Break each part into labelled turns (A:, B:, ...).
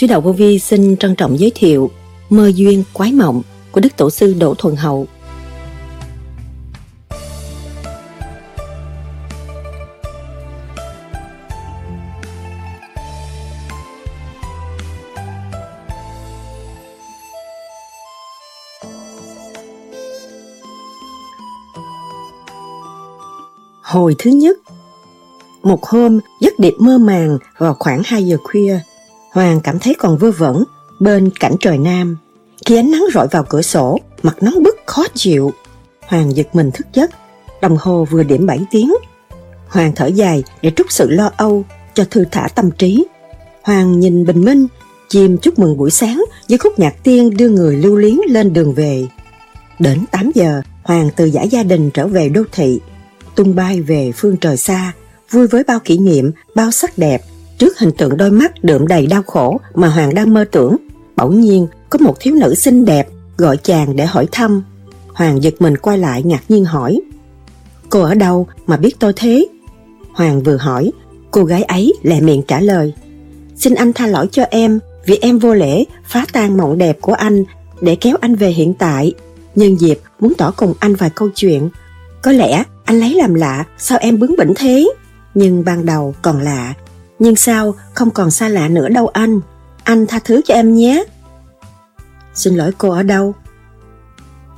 A: Sứ đạo vô vi xin trân trọng giới thiệu Mơ duyên quái mộng của Đức Tổ sư Đỗ Thuần Hậu. Hồi thứ nhất Một hôm, giấc điệp mơ màng vào khoảng 2 giờ khuya. Hoàng cảm thấy còn vơ vẩn bên cảnh trời Nam. Khi ánh nắng rọi vào cửa sổ, mặt nóng bức khó chịu. Hoàng giật mình thức giấc, đồng hồ vừa điểm 7 tiếng. Hoàng thở dài để trút sự lo âu cho thư thả tâm trí. Hoàng nhìn bình minh, chim chúc mừng buổi sáng với khúc nhạc tiên đưa người lưu luyến lên đường về. Đến 8 giờ, Hoàng từ giải gia đình trở về đô thị, tung bay về phương trời xa, vui với bao kỷ niệm, bao sắc đẹp, trước hình tượng đôi mắt đượm đầy đau khổ mà Hoàng đang mơ tưởng. Bỗng nhiên, có một thiếu nữ xinh đẹp gọi chàng để hỏi thăm. Hoàng giật mình quay lại ngạc nhiên hỏi. Cô ở đâu mà biết tôi thế? Hoàng vừa hỏi, cô gái ấy lẹ miệng trả lời. Xin anh tha lỗi cho em vì em vô lễ phá tan mộng đẹp của anh để kéo anh về hiện tại. Nhân dịp muốn tỏ cùng anh vài câu chuyện. Có lẽ anh lấy làm lạ sao em bướng bỉnh thế? Nhưng ban đầu còn lạ, nhưng sao không còn xa lạ nữa đâu anh. Anh tha thứ cho em nhé. Xin lỗi cô ở đâu?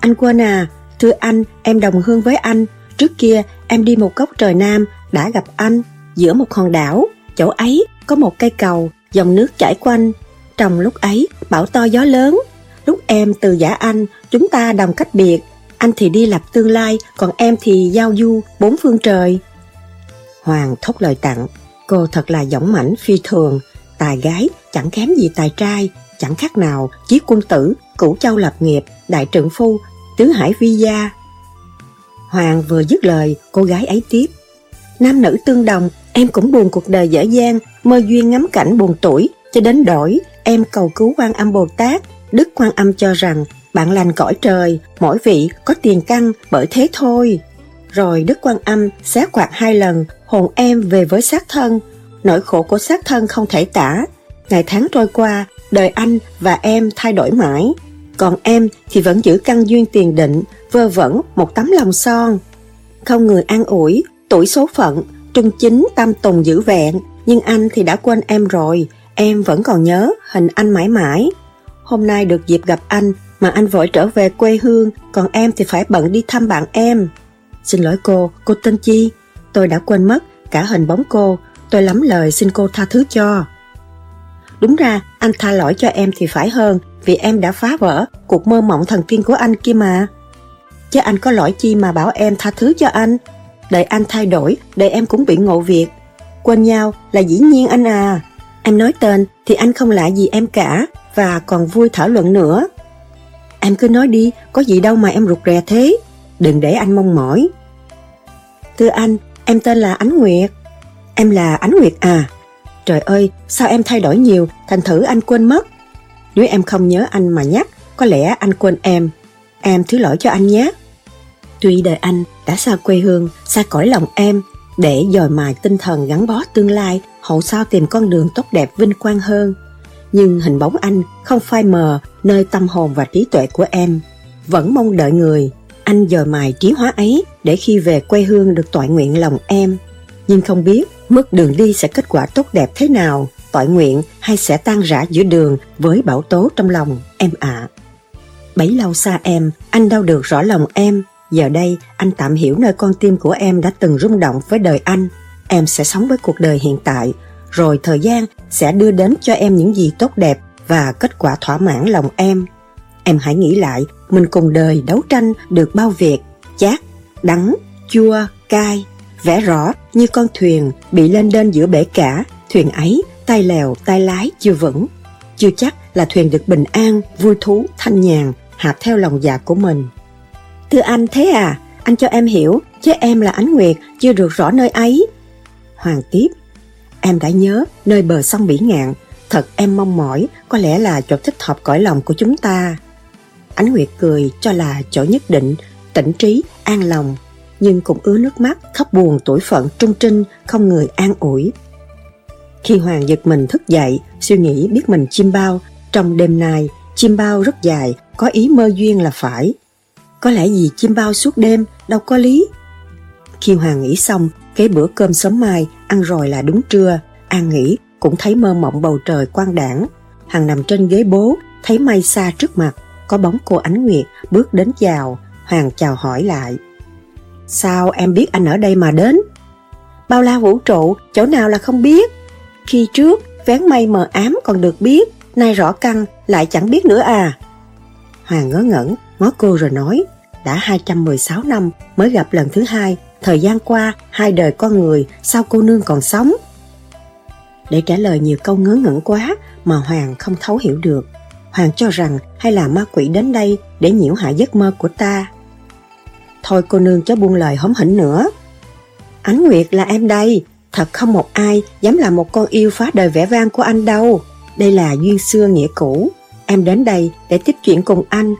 A: Anh quên à, thưa anh, em đồng hương với anh. Trước kia em đi một góc trời Nam đã gặp anh giữa một hòn đảo. Chỗ ấy có một cây cầu, dòng nước chảy quanh. Trong lúc ấy, bão to gió lớn. Lúc em từ giả anh, chúng ta đồng cách biệt. Anh thì đi lập tương lai, còn em thì giao du bốn phương trời. Hoàng thốt lời tặng. Cô thật là dõng mãnh phi thường, tài gái chẳng kém gì tài trai, chẳng khác nào chí quân tử, cửu châu lập nghiệp, đại trượng phu, tứ hải vi gia. Hoàng vừa dứt lời, cô gái ấy tiếp. Nam nữ tương đồng, em cũng buồn cuộc đời dở dang, mơ duyên ngắm cảnh buồn tuổi, cho đến đổi, em cầu cứu quan âm Bồ Tát. Đức quan âm cho rằng, bạn lành cõi trời, mỗi vị có tiền căn bởi thế thôi. Rồi Đức quan âm xé quạt hai lần, hồn em về với xác thân. Nỗi khổ của xác thân không thể tả. Ngày tháng trôi qua, đời anh và em thay đổi mãi. Còn em thì vẫn giữ căn duyên tiền định, vơ vẩn một tấm lòng son. Không người an ủi, tuổi số phận, trung chính tâm tùng giữ vẹn, nhưng anh thì đã quên em rồi, em vẫn còn nhớ hình anh mãi mãi. Hôm nay được dịp gặp anh mà anh vội trở về quê hương, còn em thì phải bận đi thăm bạn em. Xin lỗi cô, cô tên chi? Tôi đã quên mất cả hình bóng cô, tôi lắm lời xin cô tha thứ cho. Đúng ra, anh tha lỗi cho em thì phải hơn, vì em đã phá vỡ cuộc mơ mộng thần tiên của anh kia mà. Chứ anh có lỗi chi mà bảo em tha thứ cho anh. Đợi anh thay đổi, để em cũng bị ngộ việc. Quên nhau là dĩ nhiên anh à. Em nói tên thì anh không lạ gì em cả, và còn vui thảo luận nữa. Em cứ nói đi, có gì đâu mà em rụt rè thế. Đừng để anh mong mỏi. Thưa anh, em tên là Ánh Nguyệt. Em là Ánh Nguyệt à? Trời ơi, sao em thay đổi nhiều, thành thử anh quên mất. Nếu em không nhớ anh mà nhắc, có lẽ anh quên em. Em thứ lỗi cho anh nhé. Tuy đời anh đã xa quê hương, xa cõi lòng em, để dòi mài tinh thần gắn bó tương lai, hậu sao tìm con đường tốt đẹp vinh quang hơn. Nhưng hình bóng anh không phai mờ nơi tâm hồn và trí tuệ của em. Vẫn mong đợi người, anh giờ mài trí hóa ấy để khi về quê hương được tọa nguyện lòng em. Nhưng không biết mất đường đi sẽ kết quả tốt đẹp thế nào, tội nguyện hay sẽ tan rã giữa đường với bảo tố trong lòng em ạ. À. Bấy lâu xa em, anh đau được rõ lòng em. Giờ đây, anh tạm hiểu nơi con tim của em đã từng rung động với đời anh. Em sẽ sống với cuộc đời hiện tại, rồi thời gian sẽ đưa đến cho em những gì tốt đẹp và kết quả thỏa mãn lòng em. Em hãy nghĩ lại, mình cùng đời đấu tranh được bao việc, chát, đắng, chua, cay, vẽ rõ như con thuyền bị lên đên giữa bể cả, thuyền ấy tay lèo tay lái chưa vững. Chưa chắc là thuyền được bình an, vui thú, thanh nhàn, hạp theo lòng dạ của mình. Thưa anh thế à, anh cho em hiểu, chứ em là Ánh Nguyệt, chưa được rõ nơi ấy. Hoàng tiếp, em đã nhớ nơi bờ sông Bỉ Ngạn, thật em mong mỏi, có lẽ là chỗ thích hợp cõi lòng của chúng ta. Ánh Nguyệt cười cho là chỗ nhất định, tỉnh trí, an lòng, nhưng cũng ứa nước mắt, khóc buồn tuổi phận trung trinh, không người an ủi. Khi Hoàng giật mình thức dậy, suy nghĩ biết mình chim bao, trong đêm nay, chim bao rất dài, có ý mơ duyên là phải. Có lẽ gì chim bao suốt đêm, đâu có lý. Khi Hoàng nghĩ xong, cái bữa cơm sớm mai, ăn rồi là đúng trưa, An nghĩ cũng thấy mơ mộng bầu trời quang đảng. Hằng nằm trên ghế bố, thấy mây xa trước mặt, có bóng cô Ánh Nguyệt bước đến chào, Hoàng chào hỏi lại. Sao em biết anh ở đây mà đến? Bao la vũ trụ, chỗ nào là không biết? Khi trước, vén mây mờ ám còn được biết, nay rõ căn lại chẳng biết nữa à. Hoàng ngớ ngẩn, ngó cô rồi nói, đã 216 năm mới gặp lần thứ hai, thời gian qua hai đời con người, sao cô nương còn sống? Để trả lời nhiều câu ngớ ngẩn quá mà Hoàng không thấu hiểu được. Hoàng cho rằng hay là ma quỷ đến đây để nhiễu hại giấc mơ của ta. Thôi cô nương chớ buông lời hóm hỉnh nữa. Ánh Nguyệt là em đây, thật không một ai dám làm một con yêu phá đời vẻ vang của anh đâu. Đây là duyên xưa nghĩa cũ. Em đến đây để tiếp chuyện cùng anh.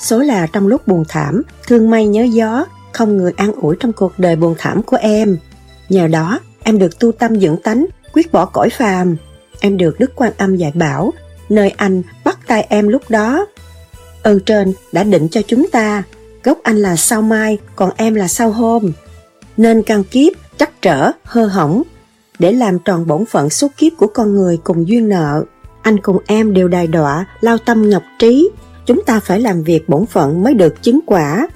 A: Số là trong lúc buồn thảm, thương may nhớ gió, không người an ủi trong cuộc đời buồn thảm của em. Nhờ đó, em được tu tâm dưỡng tánh, quyết bỏ cõi phàm. Em được Đức Quan Âm dạy bảo, nơi anh bắt tay em lúc đó. Ơn trên đã định cho chúng ta, gốc anh là sao mai, còn em là sao hôm. Nên căn kiếp, chắc trở, hơ hỏng, để làm tròn bổn phận số kiếp của con người cùng duyên nợ. Anh cùng em đều đài đọa, lao tâm ngọc trí, chúng ta phải làm việc bổn phận mới được chứng quả.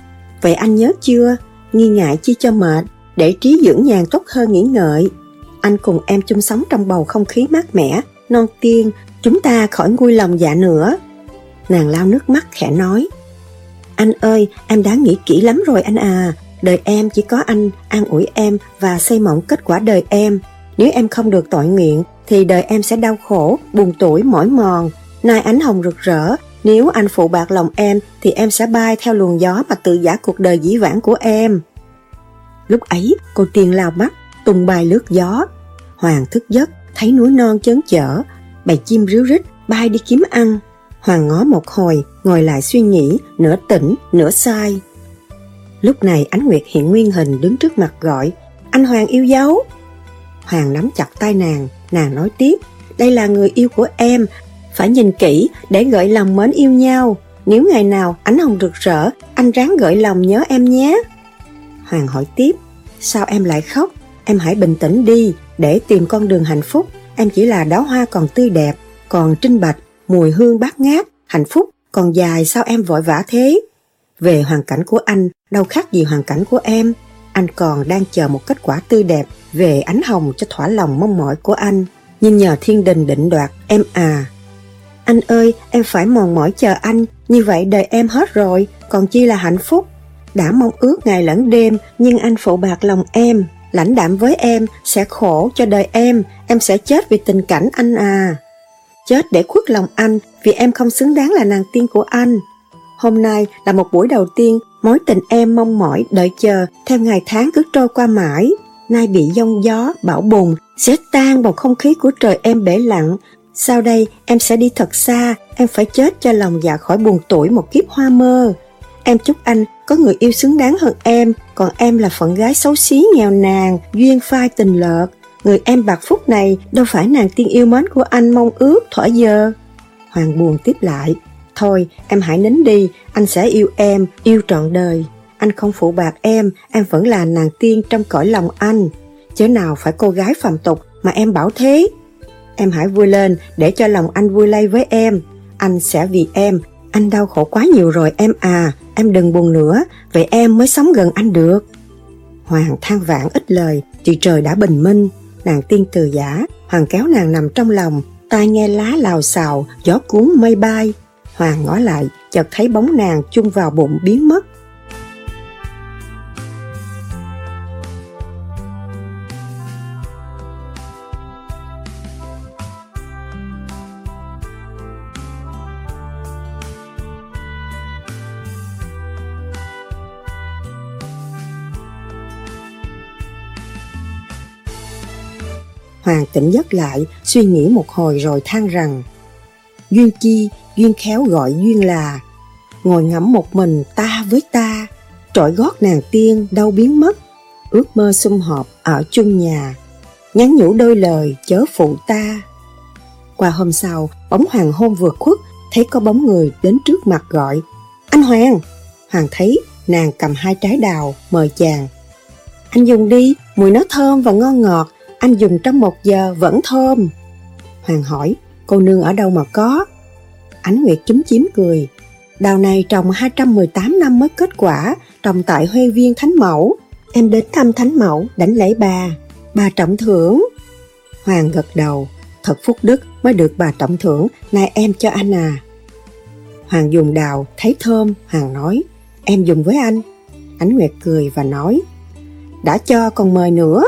A: Vậy anh nhớ chưa? Nghi ngại chi cho mệt, để trí dưỡng nhàn tốt hơn nghỉ ngợi. Anh cùng em chung sống trong bầu không khí mát mẻ, non tiên, chúng ta khỏi nguôi lòng dạ nữa. Nàng lao nước mắt khẽ nói, Anh ơi, em đã nghĩ kỹ lắm rồi anh à, đời em chỉ có anh an ủi em và xây mộng kết quả đời em. Nếu em không được tội nguyện, thì đời em sẽ đau khổ, buồn tuổi, mỏi mòn. Nay ánh hồng rực rỡ, nếu anh phụ bạc lòng em thì em sẽ bay theo luồng gió mà tự giả cuộc đời dĩ vãng của em. Lúc ấy, cô tiên lao mắt, tung bay lướt gió. Hoàng thức giấc, thấy núi non chớn chở, bầy chim ríu rít bay đi kiếm ăn. Hoàng ngó một hồi, ngồi lại suy nghĩ, nửa tỉnh, nửa sai. Lúc này ánh Nguyệt hiện nguyên hình đứng trước mặt gọi, anh Hoàng yêu dấu. Hoàng nắm chặt tay nàng, nàng nói tiếp, đây là người yêu của em, phải nhìn kỹ để gợi lòng mến yêu nhau. Nếu ngày nào ánh hồng rực rỡ, anh ráng gợi lòng nhớ em nhé. Hoàng hỏi tiếp, sao em lại khóc? Em hãy bình tĩnh đi để tìm con đường hạnh phúc. Em chỉ là đóa hoa còn tươi đẹp, còn trinh bạch, mùi hương bát ngát, hạnh phúc còn dài sao em vội vã thế? Về hoàn cảnh của anh, đâu khác gì hoàn cảnh của em. Anh còn đang chờ một kết quả tươi đẹp về ánh hồng cho thỏa lòng mong mỏi của anh. Nhưng nhờ thiên đình định đoạt, em à. Anh ơi, em phải mòn mỏi chờ anh, như vậy đời em hết rồi, còn chi là hạnh phúc. Đã mong ước ngày lẫn đêm, nhưng anh phụ bạc lòng em lãnh đạm với em, sẽ khổ cho đời em, em sẽ chết vì tình cảnh anh à. Chết để khuất lòng anh vì em không xứng đáng là nàng tiên của anh. Hôm nay là một buổi đầu tiên, mối tình em mong mỏi đợi chờ, theo ngày tháng cứ trôi qua mãi. Nay bị giông gió, bão bùng, sẽ tan bầu không khí của trời em bể lặng. Sau đây em sẽ đi thật xa, em phải chết cho lòng dạ khỏi buồn tuổi một kiếp hoa mơ. Em chúc anh có người yêu xứng đáng hơn em, còn em là phận gái xấu xí nghèo nàn, duyên phai tình lợt. Người em bạc phúc này đâu phải nàng tiên yêu mến của anh mong ước thỏa giờ. Hoàng buồn tiếp lại, thôi em hãy nín đi, anh sẽ yêu em, yêu trọn đời. Anh không phụ bạc em, em vẫn là nàng tiên trong cõi lòng anh. Chớ nào phải cô gái phạm tục mà em bảo thế. Em hãy vui lên để cho lòng anh vui lây với em. Anh sẽ vì em anh đau khổ quá nhiều rồi em à, em đừng buồn nữa, vậy em mới sống gần anh được. Hoàng than vãn ít lời, thì trời đã bình minh, nàng tiên từ giả, Hoàng kéo nàng nằm trong lòng, tai nghe lá lào xào, gió cuốn mây bay. Hoàng ngó lại, chợt thấy bóng nàng chung vào bụng biến mất. Hoàng tỉnh giấc lại, suy nghĩ một hồi rồi than rằng Duyên chi, duyên khéo gọi duyên là Ngồi ngẫm một mình ta với ta Trọi gót nàng tiên đâu biến mất Ước mơ sum họp ở chung nhà nhắn nhủ đôi lời chớ phụ ta. Qua hôm sau, bóng hoàng hôn vừa khuất, thấy có bóng người đến trước mặt gọi. Anh Hoàng! Hoàng thấy nàng cầm hai trái đào, mời chàng. Anh dùng đi, mùi nó thơm và ngon ngọt, anh dùng trong một giờ vẫn thơm. Hoàng hỏi, cô nương ở đâu mà có? Ánh Nguyệt chúm chím cười. Đào này trồng 218 năm mới kết quả, trồng tại Huê Viên Thánh Mẫu. Em đến thăm Thánh Mẫu, đánh lễ bà. Bà trọng thưởng. Hoàng gật đầu, thật phúc đức mới được bà trọng thưởng, nay em cho anh à. Hoàng dùng đào, thấy thơm, Hoàng nói, em dùng với anh. Ánh Nguyệt cười và nói, đã cho còn mời nữa.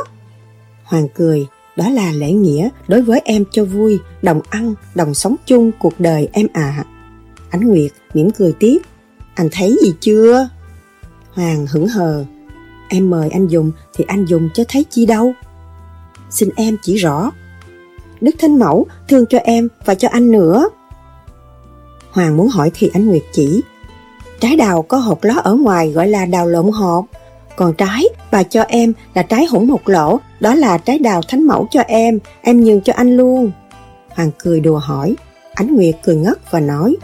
A: Hoàng cười, đó là lễ nghĩa đối với em cho vui, đồng ăn, đồng sống chung cuộc đời em ạ. À. Ánh Nguyệt mỉm cười tiếp, anh thấy gì chưa? Hoàng hững hờ, em mời anh dùng thì anh dùng cho thấy chi đâu. Xin em chỉ rõ. Đức Thánh Mẫu thương cho em và cho anh nữa. Hoàng muốn hỏi thì Ánh Nguyệt chỉ. Trái đào có hột ló ở ngoài gọi là đào lộn hột. Còn trái bà cho em là trái hỗn một lỗ, đó là trái đào thánh mẫu cho em, em nhường cho anh luôn. Hoàng cười đùa hỏi, Ánh Nguyệt cười ngất và nói,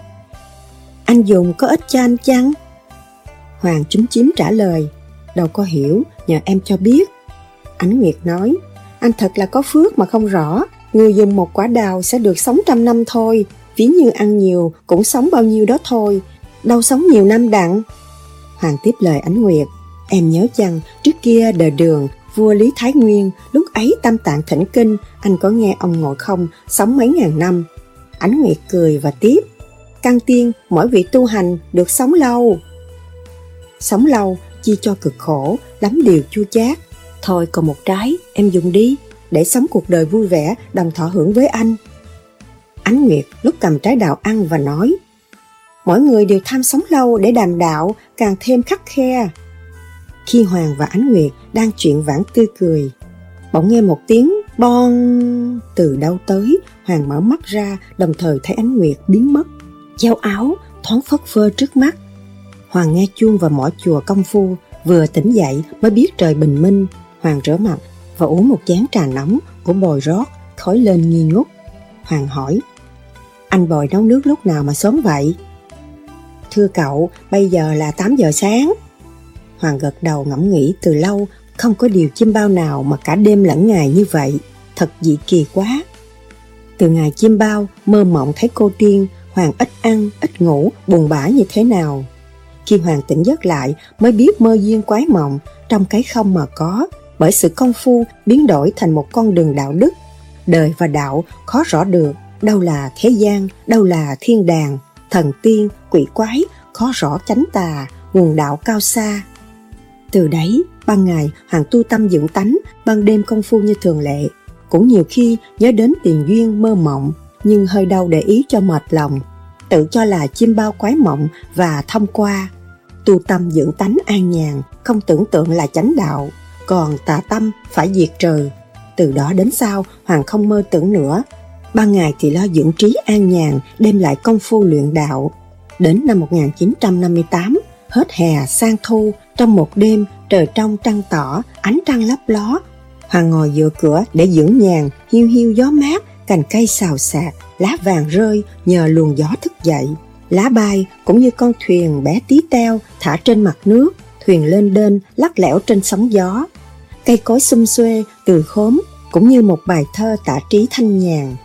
A: anh dùng có ích cho anh chăng? Hoàng chúm chím trả lời, đâu có hiểu, nhờ em cho biết. Ánh Nguyệt nói, anh thật là có phước mà không rõ, người dùng một quả đào sẽ được sống trăm năm thôi, ví như ăn nhiều cũng sống bao nhiêu đó thôi, đâu sống nhiều năm đặng. Hoàng tiếp lời Ánh Nguyệt, Em nhớ chăng, trước kia đời đường, vua Lý Thái Nguyên, lúc ấy tam tạng thỉnh kinh, anh có nghe ông ngồi không, sống mấy ngàn năm. Ánh Nguyệt cười và tiếp, Căn tiên, mỗi vị tu hành được sống lâu. Sống lâu, chi cho cực khổ, lắm điều chua chát. Thôi còn một trái, em dùng đi, để sống cuộc đời vui vẻ, đồng thọ hưởng với anh. Ánh Nguyệt lúc cầm trái đào ăn và nói, Mỗi người đều tham sống lâu để đàm đạo, càng thêm khắc khe. Khi Hoàng và Ánh Nguyệt đang chuyện vãn tươi cười, bỗng nghe một tiếng bon từ đâu tới, Hoàng mở mắt ra, đồng thời thấy Ánh Nguyệt biến mất. Giao áo thoáng phất phơ trước mắt. Hoàng nghe chuông và mỏ chùa công phu, vừa tỉnh dậy mới biết trời bình minh. Hoàng rửa mặt và uống một chén trà nóng của bồi rót, khói lên nghi ngút. Hoàng hỏi, anh bồi nấu nước lúc nào mà sớm vậy? Thưa cậu, bây giờ là 8 giờ sáng. Hoàng gật đầu ngẫm nghĩ từ lâu, không có điều chim bao nào mà cả đêm lẫn ngày như vậy, thật dị kỳ quá. Từ ngày chim bao, mơ mộng thấy cô tiên, Hoàng ít ăn, ít ngủ, buồn bã như thế nào. Khi Hoàng tỉnh giấc lại mới biết mơ duyên quái mộng trong cái không mà có, bởi sự công phu biến đổi thành một con đường đạo đức. Đời và đạo khó rõ được, đâu là thế gian, đâu là thiên đàng, thần tiên, quỷ quái, khó rõ chánh tà, nguồn đạo cao xa. Từ đấy, ban ngày Hoàng tu tâm dưỡng tánh, ban đêm công phu như thường lệ. Cũng nhiều khi nhớ đến tiền duyên mơ mộng, nhưng hơi đau để ý cho mệt lòng. Tự cho là chim bao quái mộng và thông qua. Tu tâm dưỡng tánh an nhàn, không tưởng tượng là chánh đạo. Còn tà tâm phải diệt trừ. Từ đó đến sau, Hoàng không mơ tưởng nữa. Ban ngày thì lo dưỡng trí an nhàn, đem lại công phu luyện đạo. Đến năm 1958, hết hè sang thu, trong một đêm trời trong trăng tỏ, ánh trăng lấp ló. Hoàng ngồi dựa cửa để dưỡng nhàn, hiu hiu gió mát, cành cây xào xạc, lá vàng rơi nhờ luồng gió thức dậy. Lá bay cũng như con thuyền bé tí teo thả trên mặt nước, thuyền lên đên lắc lẻo trên sóng gió. Cây cối xum xuê từ khóm cũng như một bài thơ tả trí thanh nhàn.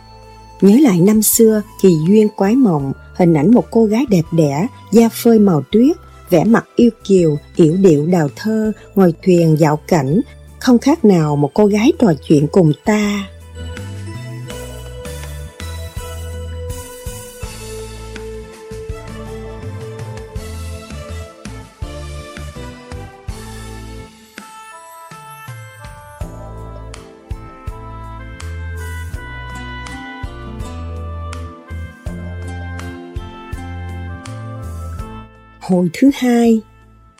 A: Nhớ lại năm xưa kỳ duyên quái mộng, hình ảnh một cô gái đẹp đẽ, da phơi màu tuyết, vẻ mặt yêu kiều, yểu điệu đào thơ, ngồi thuyền dạo cảnh, không khác nào một cô gái trò chuyện cùng ta. Hồi thứ hai,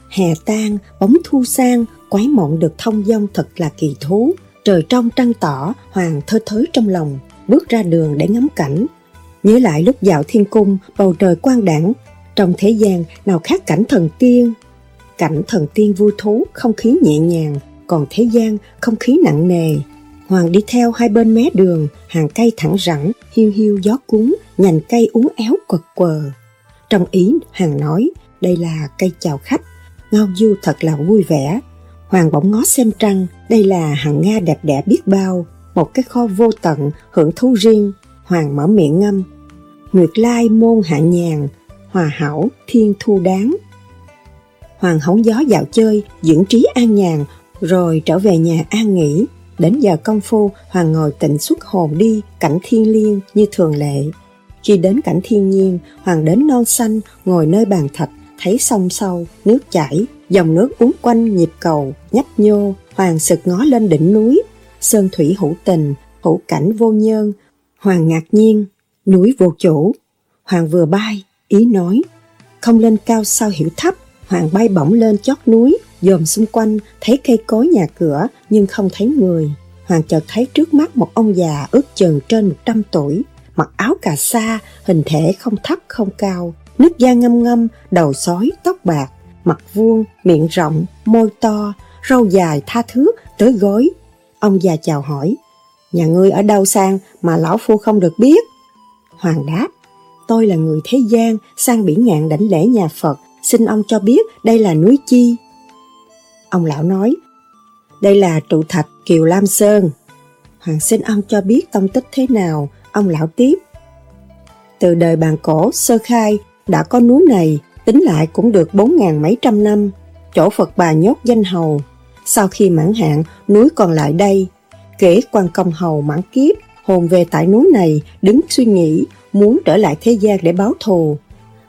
A: hè tan, bóng thu sang, quái mộng được thông dong thật là kỳ thú. Trời trong trăng tỏ, hoàng thơ thới trong lòng, bước ra đường để ngắm cảnh. Nhớ lại lúc dạo thiên cung, bầu trời quang đẳng, trong thế gian nào khác cảnh thần tiên. Cảnh thần tiên vui thú, không khí nhẹ nhàng, còn thế gian không khí nặng nề. Hoàng đi theo hai bên mé đường, hàng cây thẳng rẳng, hiu hiu gió cuốn, nhành cây uốn éo quật quờ. Trong ý, hàng nói, đây là cây chào khách, ngao du thật là vui vẻ. Hoàng bỗng ngó xem trăng, đây là hàng Nga đẹp đẽ biết bao, một cái kho vô tận, hưởng thú riêng. Hoàng mở miệng ngâm, Nguyệt lai môn hạ nhàn, hòa hảo thiên thu đáng. Hoàng hóng gió dạo chơi, dưỡng trí an nhàn, rồi trở về nhà an nghỉ. Đến giờ công phu, Hoàng ngồi tịnh xuất hồn đi, cảnh thiên liêng như thường lệ. Khi đến cảnh thiên nhiên, Hoàng đến non xanh, ngồi nơi bàn thạch, thấy sông sâu, nước chảy, dòng nước uốn quanh nhịp cầu, nhấp nhô, Hoàng sực ngó lên đỉnh núi, sơn thủy hữu tình, hữu cảnh vô nhân. Hoàng ngạc nhiên, núi vô chủ. Hoàng vừa bay, ý nói, không lên cao sao hiểu thấp, Hoàng bay bổng lên chót núi, dòm xung quanh, thấy cây cối nhà cửa nhưng không thấy người. Hoàng chợt thấy trước mắt một ông già ước chừng trên 100 tuổi, mặc áo cà sa, hình thể không thấp không cao, nước da ngâm ngâm, đầu sói, tóc bạc, mặt vuông, miệng rộng, môi to, râu dài tha thước tới gối. Ông già chào hỏi, nhà ngươi ở đâu sang mà lão phu không được biết? Hoàng đáp, tôi là người thế gian, sang biển ngạn đảnh lễ nhà Phật, xin ông cho biết đây là núi chi. Ông lão nói, đây là trụ thạch Kiều Lam Sơn. Hoàng xin ông cho biết tông tích thế nào, ông lão tiếp. Từ đời bàn cổ sơ khai đã có núi này, tính lại cũng được bốn ngàn mấy trăm năm, chỗ Phật bà nhốt danh hầu. Sau khi mãn hạn, núi còn lại đây. Kể quan công hầu mãn kiếp, hồn về tại núi này, đứng suy nghĩ, muốn trở lại thế gian để báo thù.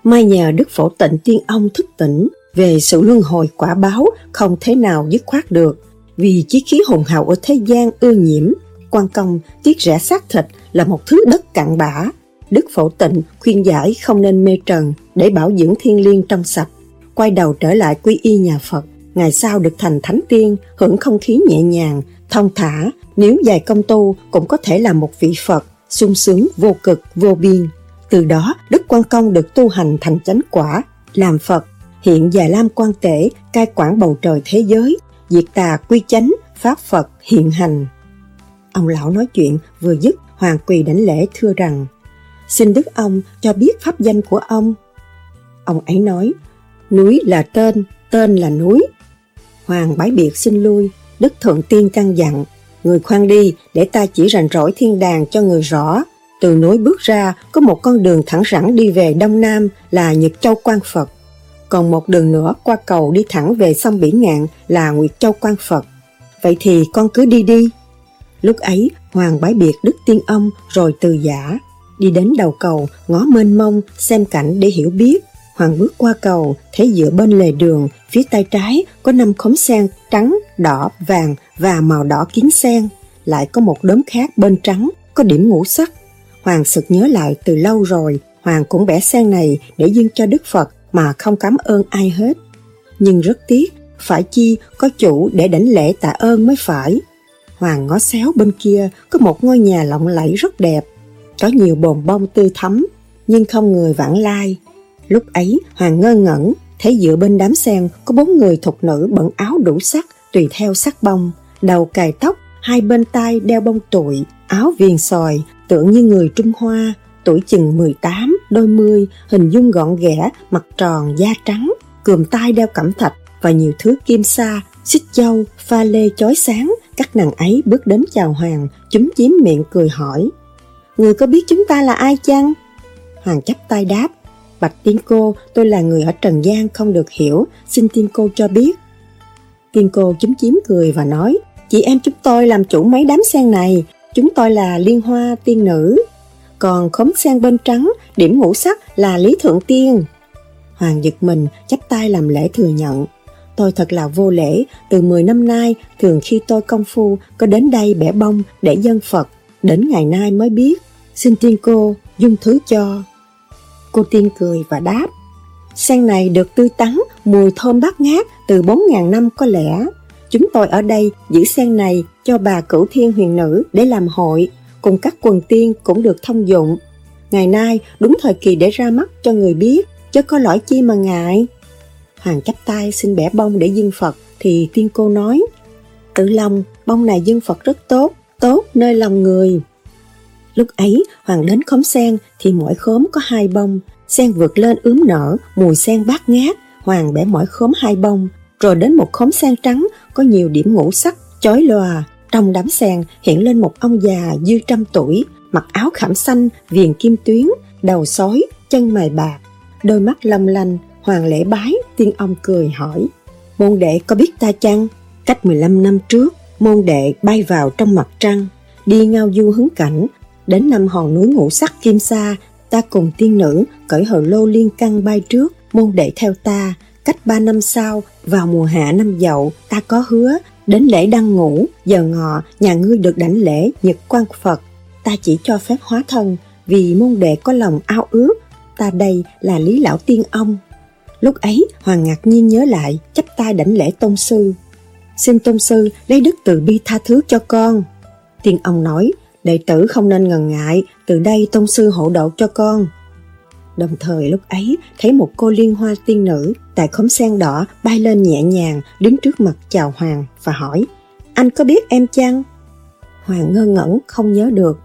A: May nhờ Đức Phổ Tịnh Tiên Ông thức tỉnh về sự luân hồi quả báo không thế nào dứt khoát được. Vì chí khí hồn hào ở thế gian ưa nhiễm, quan công tiết rẽ xác thịt là một thứ đất cặn bã. Đức Phổ Tịnh khuyên giải không nên mê trần để bảo dưỡng thiên liêng trong sạch. Quay đầu trở lại quy y nhà Phật, ngày sau được thành thánh tiên, hưởng không khí nhẹ nhàng, thông thả, nếu dài công tu cũng có thể là một vị Phật, sung sướng vô cực, vô biên. Từ đó, Đức Quan Công được tu hành thành chánh quả, làm Phật. Hiện Già Lam Quan Tể cai quản bầu trời thế giới, diệt tà quy chánh, Pháp Phật hiện hành. Ông lão nói chuyện vừa dứt, Hoàng quỳ đảnh lễ thưa rằng, xin Đức ông cho biết pháp danh của ông. Ông ấy nói, núi là tên, tên là núi. Hoàng bái biệt xin lui, Đức Thượng Tiên căn dặn, người khoan đi để ta chỉ rành rỗi thiên đàng cho người rõ. Từ núi bước ra có một con đường thẳng rẳng đi về đông nam là Nhật Châu Quan Phật. Còn một đường nữa qua cầu đi thẳng về sông Biển Ngạn là Nguyệt Châu Quan Phật. Vậy thì con cứ đi đi. Lúc ấy Hoàng bái biệt Đức Tiên Ông rồi từ giả. Đi đến đầu cầu ngó mênh mông xem cảnh để hiểu biết. Hoàng bước qua cầu thấy giữa bên lề đường phía tay trái có năm khóm sen trắng, đỏ, vàng và màu đỏ kiến sen. Lại có một đốm khác bên trắng có điểm ngũ sắc Hoàng sực nhớ lại từ lâu rồi, Hoàng cũng bẻ sen này để dâng cho Đức Phật mà không cảm ơn ai hết. Nhưng rất tiếc, phải chi có chủ để đảnh lễ tạ ơn mới phải. Hoàng ngó xéo bên kia có một ngôi nhà lộng lẫy rất đẹp, có nhiều bồn bông tươi thắm, nhưng không người vãng lai. Lúc ấy Hoàng ngơ ngẩn, thấy giữa bên đám sen có bốn người thục nữ bận áo đủ sắc tùy theo sắc bông, đầu cài tóc, hai bên tai đeo bông tụi, áo viền sòi, tưởng như người Trung Hoa, tuổi chừng 18, đôi mươi, hình dung gọn ghẽ, mặt tròn, da trắng, cườm tai đeo cẩm thạch và nhiều thứ kim sa, xích châu, pha lê chói sáng, các nàng ấy bước đến chào Hoàng, chúng chiếm miệng cười hỏi. Người có biết chúng ta là ai chăng? Hoàng chắp tay đáp, Bạch tiên cô, tôi là người ở Trần gian không được hiểu, xin tiên cô cho biết. Tiên cô chúng chiếm cười và nói, chị em chúng tôi làm chủ mấy đám sen này, chúng tôi là liên hoa tiên nữ. Còn khóm sen bên trắng, điểm ngũ sắc là Lý Thượng Tiên. Hoàng giật mình, chắp tay làm lễ thừa nhận. Tôi thật là vô lễ, từ 10 năm nay, thường khi tôi công phu có đến đây bẻ bông để dân Phật, đến ngày nay mới biết. Xin tiên cô, dung thứ cho. Cô tiên cười và đáp, sen này được tươi tắn, mùi thơm bát ngát từ bốn ngàn năm có lẽ. Chúng tôi ở đây giữ sen này cho bà cửu thiên huyền nữ để làm hội, cùng các quần tiên cũng được thông dụng. Ngày nay đúng thời kỳ để ra mắt cho người biết, chứ có lỗi chi mà ngại. Hoàng chắp tay xin bẻ bông để dưng Phật, thì tiên cô nói, Tự lòng, bông này dưng Phật rất tốt, tốt nơi lòng người. Lúc ấy, Hoàng đến khóm sen thì mỗi khóm có hai bông, sen vượt lên ướm nở, mùi sen bát ngát, Hoàng bẻ mỗi khóm hai bông, rồi đến một khóm sen trắng có nhiều điểm ngũ sắc, chói lòa. Trong đám sen hiện lên một ông già dư trăm tuổi, mặc áo khảm xanh, viền kim tuyến, đầu sói, chân mài bạc, đôi mắt lâm lanh, hoàng lễ bái, tiên ông cười hỏi. Môn đệ có biết ta chăng? Cách 15 năm trước, môn đệ bay vào trong mặt trăng, đi ngao du hứng cảnh, đến năm hòn núi ngũ sắc kim sa, ta cùng tiên nữ cởi hờ lô liên căn bay trước, môn đệ theo ta, cách ba năm sau, vào mùa hạ năm dậu, ta có hứa, đến lễ đăng ngũ, giờ ngọ, nhà ngươi được đảnh lễ nhật quan Phật, ta chỉ cho phép hóa thân, vì môn đệ có lòng ao ước, ta đây là lý lão tiên ông. Lúc ấy, Hoàng ngạc nhiên nhớ lại, chấp tay đảnh lễ tôn sư. Xin tôn sư lấy đức từ bi tha thứ cho con. Tiên ông nói, đệ tử không nên ngần ngại, từ đây tôn sư hộ độ cho con. Đồng thời lúc ấy thấy một cô liên hoa tiên nữ tại khóm sen đỏ bay lên nhẹ nhàng đứng trước mặt chào Hoàng và hỏi Anh có biết em chăng? Hoàng ngơ ngẩn không nhớ được.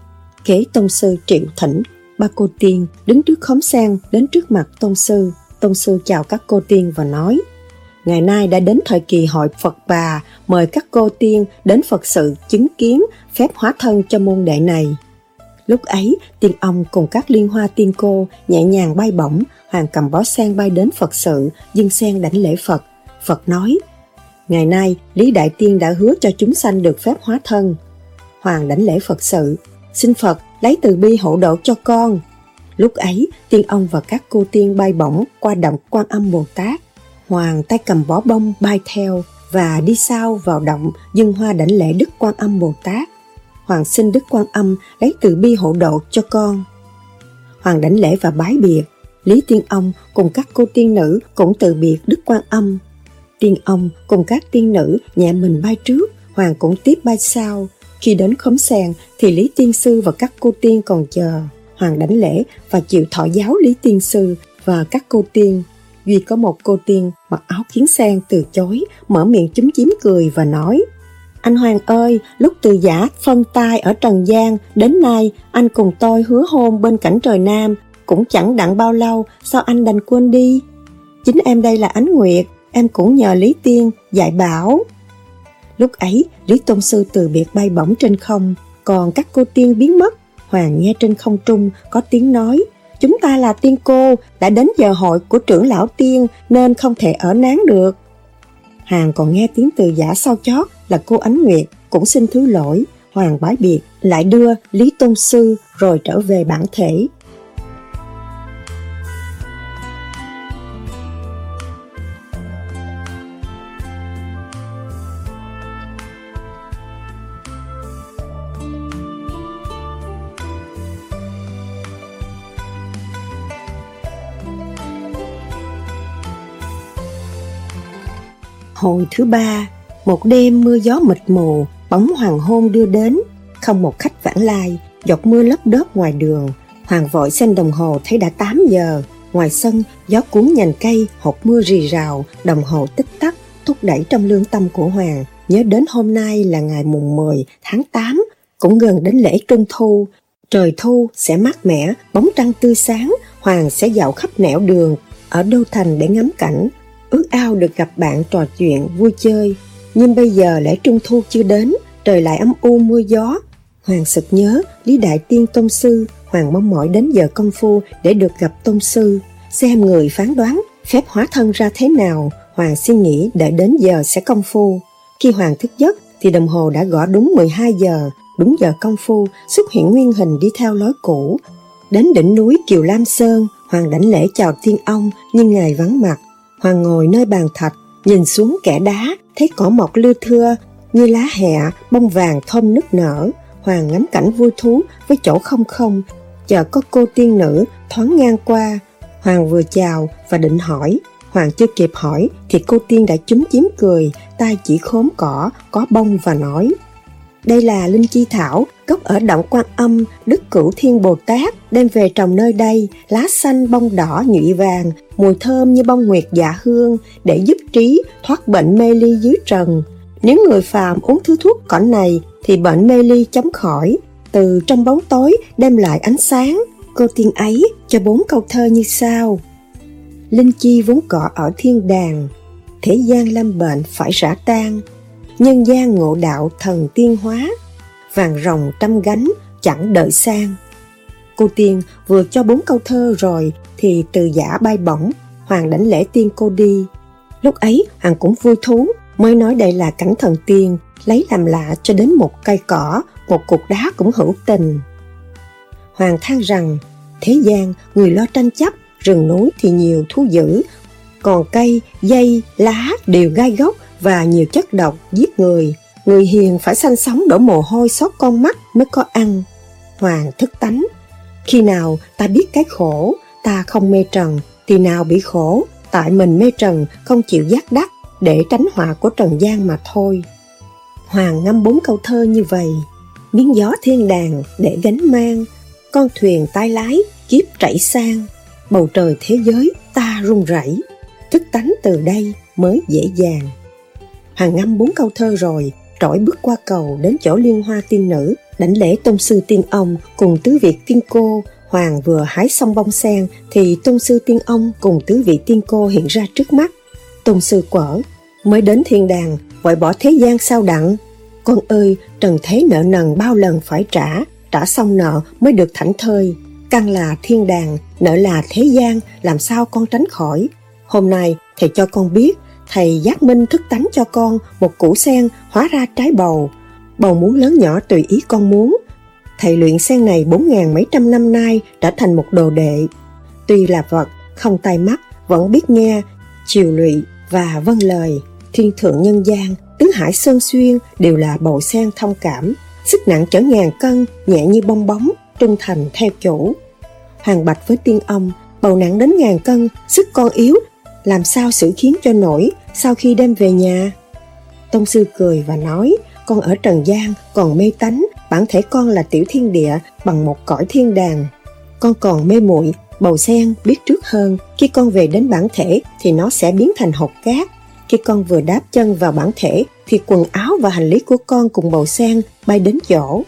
A: Kế tôn sư triệu thỉnh, ba cô tiên đứng trước khóm sen đến trước mặt tôn sư. Tôn sư chào các cô tiên và nói Ngày nay đã đến thời kỳ hội Phật bà, mời các cô tiên đến Phật sự chứng kiến phép hóa thân cho môn đệ này. Lúc ấy, tiên ông cùng các liên hoa tiên cô nhẹ nhàng bay bổng, hoàng cầm bó sen bay đến Phật sự, dâng sen đảnh lễ Phật. Phật nói, Ngày nay, Lý Đại Tiên đã hứa cho chúng sanh được phép hóa thân. Hoàng đảnh lễ Phật sự, xin Phật lấy từ bi hộ độ cho con. Lúc ấy, tiên ông và các cô tiên bay bổng qua động quan âm Bồ Tát. Hoàng tay cầm bó bông bay theo và đi sau vào động dân hoa đảnh lễ Đức Quan Âm Bồ Tát. Hoàng xin Đức Quan Âm lấy từ bi hộ độ cho con. Hoàng đảnh lễ và bái biệt. Lý Tiên Ông cùng các cô tiên nữ cũng từ biệt Đức Quan Âm. Tiên Ông cùng các tiên nữ nhẹ mình bay trước, Hoàng cũng tiếp bay sau. Khi đến khóm sèn thì Lý Tiên Sư và các cô tiên còn chờ. Hoàng đảnh lễ và chịu thọ giáo Lý Tiên Sư và các cô tiên. Duy có một cô tiên mặc áo kiến sen từ chối, mở miệng chúm chím cười và nói Anh Hoàng ơi, lúc từ giả phân tai ở Trần gian, đến nay anh cùng tôi hứa hôn bên cảnh trời Nam, cũng chẳng đặng bao lâu, sao anh đành quên đi? Chính em đây là Ánh Nguyệt, em cũng nhờ Lý Tiên dạy bảo. Lúc ấy, Lý Tôn Sư từ biệt bay bổng trên không, còn các cô tiên biến mất. Hoàng nghe trên không trung có tiếng nói, chúng ta là tiên cô, đã đến giờ hội của trưởng lão tiên nên không thể ở nán được. Hàng còn nghe tiếng từ giả sau chót là cô Ánh Nguyệt cũng xin thứ lỗi, Hoàng bái biệt lại đưa Lý Tôn Sư rồi trở về bản thể. Hồi thứ ba, một đêm mưa gió mịt mù, bóng hoàng hôn đưa đến, không một khách vãng lai, giọt mưa lấp đớp ngoài đường. Hoàng vội xem đồng hồ thấy đã 8 giờ. Ngoài sân, gió cuốn nhành cây, hột mưa rì rào, đồng hồ tích tắc, thúc đẩy trong lương tâm của Hoàng. Nhớ đến hôm nay là ngày mùng 10 tháng 8, cũng gần đến lễ trung thu. Trời thu sẽ mát mẻ, bóng trăng tươi sáng, Hoàng sẽ dạo khắp nẻo đường ở Đô Thành để ngắm cảnh, ước ao được gặp bạn trò chuyện, vui chơi. Nhưng bây giờ lễ trung thu chưa đến, trời lại âm u mưa gió. Hoàng sực nhớ Lý Đại Tiên Tôn Sư, Hoàng mong mỏi đến giờ công phu để được gặp Tôn Sư, xem người phán đoán phép hóa thân ra thế nào. Hoàng suy nghĩ đợi đến giờ sẽ công phu. Khi Hoàng thức giấc thì đồng hồ đã gõ đúng 12 giờ, đúng giờ công phu xuất hiện nguyên hình đi theo lối cũ. Đến đỉnh núi Kiều Lam Sơn, Hoàng đảnh lễ chào tiên ông nhưng ngài vắng mặt Hoàng ngồi nơi bàn thạch, nhìn xuống kẻ đá, thấy cỏ mọc lưa thưa, như lá hẹ, bông vàng thơm nức nở. Hoàng ngắm cảnh vui thú với chỗ không không, chờ có cô tiên nữ thoáng ngang qua. Hoàng vừa chào và định hỏi, Hoàng chưa kịp hỏi thì cô tiên đã chúm chím cười, tay chỉ khóm cỏ, có bông và nói đây là linh chi thảo, gốc ở động quan âm, Đức Cửu Thiên Bồ Tát, đem về trồng nơi đây, lá xanh bông đỏ nhụy vàng, mùi thơm như bông nguyệt dạ hương, để giúp trí thoát bệnh mê ly dưới trần. Nếu người phàm uống thứ thuốc cỏ này thì bệnh mê ly chấm khỏi, từ trong bóng tối đem lại ánh sáng. Cô tiên ấy cho bốn câu thơ như sau. Linh chi vốn cỏ ở thiên đàng, thế gian lâm bệnh phải rã tan, nhân gian ngộ đạo thần tiên hóa, vàng rồng trăm gánh chẳng đợi sang. Cô tiên vừa cho bốn câu thơ rồi thì từ giả bay bổng, Hoàng đánh lễ tiên cô đi. Lúc ấy Hoàng cũng vui thú, mới nói đây là cảnh thần tiên, lấy làm lạ cho đến một cây cỏ, một cục đá cũng hữu tình. Hoàng than rằng, thế gian người lo tranh chấp, rừng núi thì nhiều thú dữ, còn cây, dây, lá đều gai góc và nhiều chất độc giết người. Người hiền phải sanh sống đổ mồ hôi xót con mắt mới có ăn. Hoàng thức tánh. Khi nào ta biết cái khổ, ta không mê trần, thì nào bị khổ, tại mình mê trần không chịu giác đắc để tránh họa của trần gian mà thôi. Hoàng ngâm bốn câu thơ như vậy, miếng gió thiên đàng để gánh mang, con thuyền tay lái kiếp chảy sang, bầu trời thế giới ta run rẩy, thức tánh từ đây mới dễ dàng. Hoàng ngâm bốn câu thơ rồi, trỗi bước qua cầu đến chỗ liên hoa tiên nữ, đảnh lễ tôn sư tiên ông cùng tứ việt tiên cô Hoàng vừa hái xong bông sen thì tôn sư tiên ông cùng tứ vị tiên cô hiện ra trước mắt. Tôn sư quở, mới đến thiên đàng, gọi bỏ thế gian sao đặng. Con ơi, trần thế nợ nần bao lần phải trả, trả xong nợ mới được thảnh thơi. Căn là thiên đàng, nợ là thế gian, làm sao con tránh khỏi. Hôm nay, thầy cho con biết, thầy giác minh thức tánh cho con một củ sen hóa ra trái bầu. Bầu muốn lớn nhỏ tùy ý con muốn, thầy luyện sen này bốn ngàn mấy trăm năm nay đã thành một đồ đệ. Tuy là vật, không tay mắt, vẫn biết nghe, chiều lụy và vâng lời. Thiên thượng nhân gian, tứ hải sơn xuyên đều là bầu sen thông cảm, sức nặng chở ngàn cân, nhẹ như bong bóng, trung thành theo chủ. Hoàng bạch với tiên ông, bầu nặng đến ngàn cân, sức con yếu, làm sao xử khiến cho nổi sau khi đem về nhà. Tông sư cười và nói, con ở trần gian còn mê tánh bản thể con là tiểu thiên địa bằng một cõi thiên đàng. Con còn mê muội bầu sen biết trước hơn, khi con về đến bản thể thì nó sẽ biến thành hột cát. Khi con vừa đáp chân vào bản thể thì quần áo và hành lý của con cùng bầu sen bay đến chỗ.